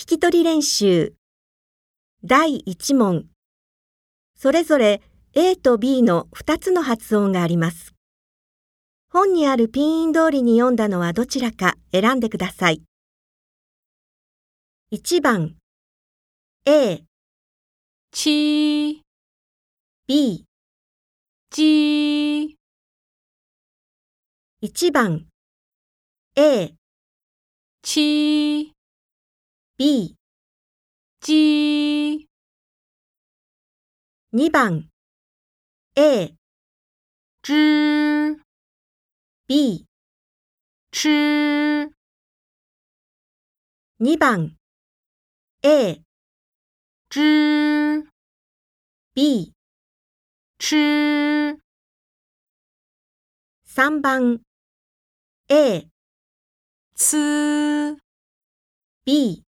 聞き取り練習。第1問。それぞれ A と B の2つの発音があります。本にあるピンイン通りに読んだのはどちらか選んでください。1番 A、七 B、鸡1番 A、七 B、鸡2番 A、知 B、吃2番 A、知 B、吃3番 A、吃 B、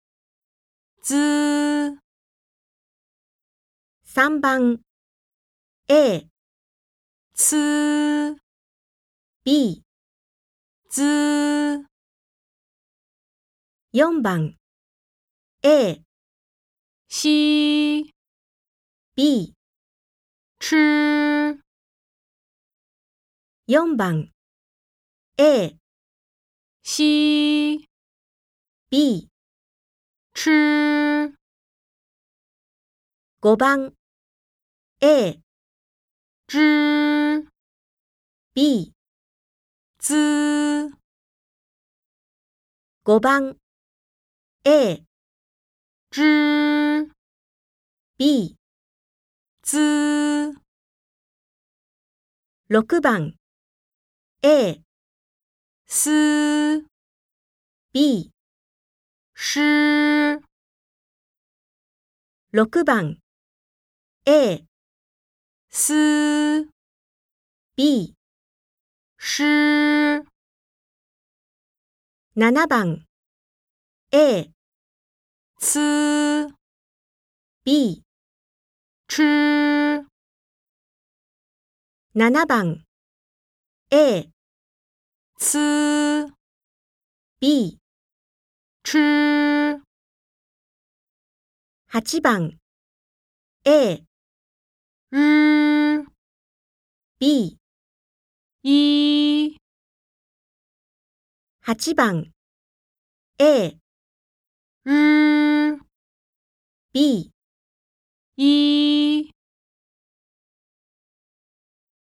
滋3番。A、吃 B、滋4番。A、西 B、吃4番。A、西 B、吃。5番。A、知。B、滋。5番。A、知。B、滋。6番。A、思。B、诗6番 A、思 B、诗7番 A、吃 B、吃7番 A、吃 B、吃8番 A、日 B、一8番 A、日 B、一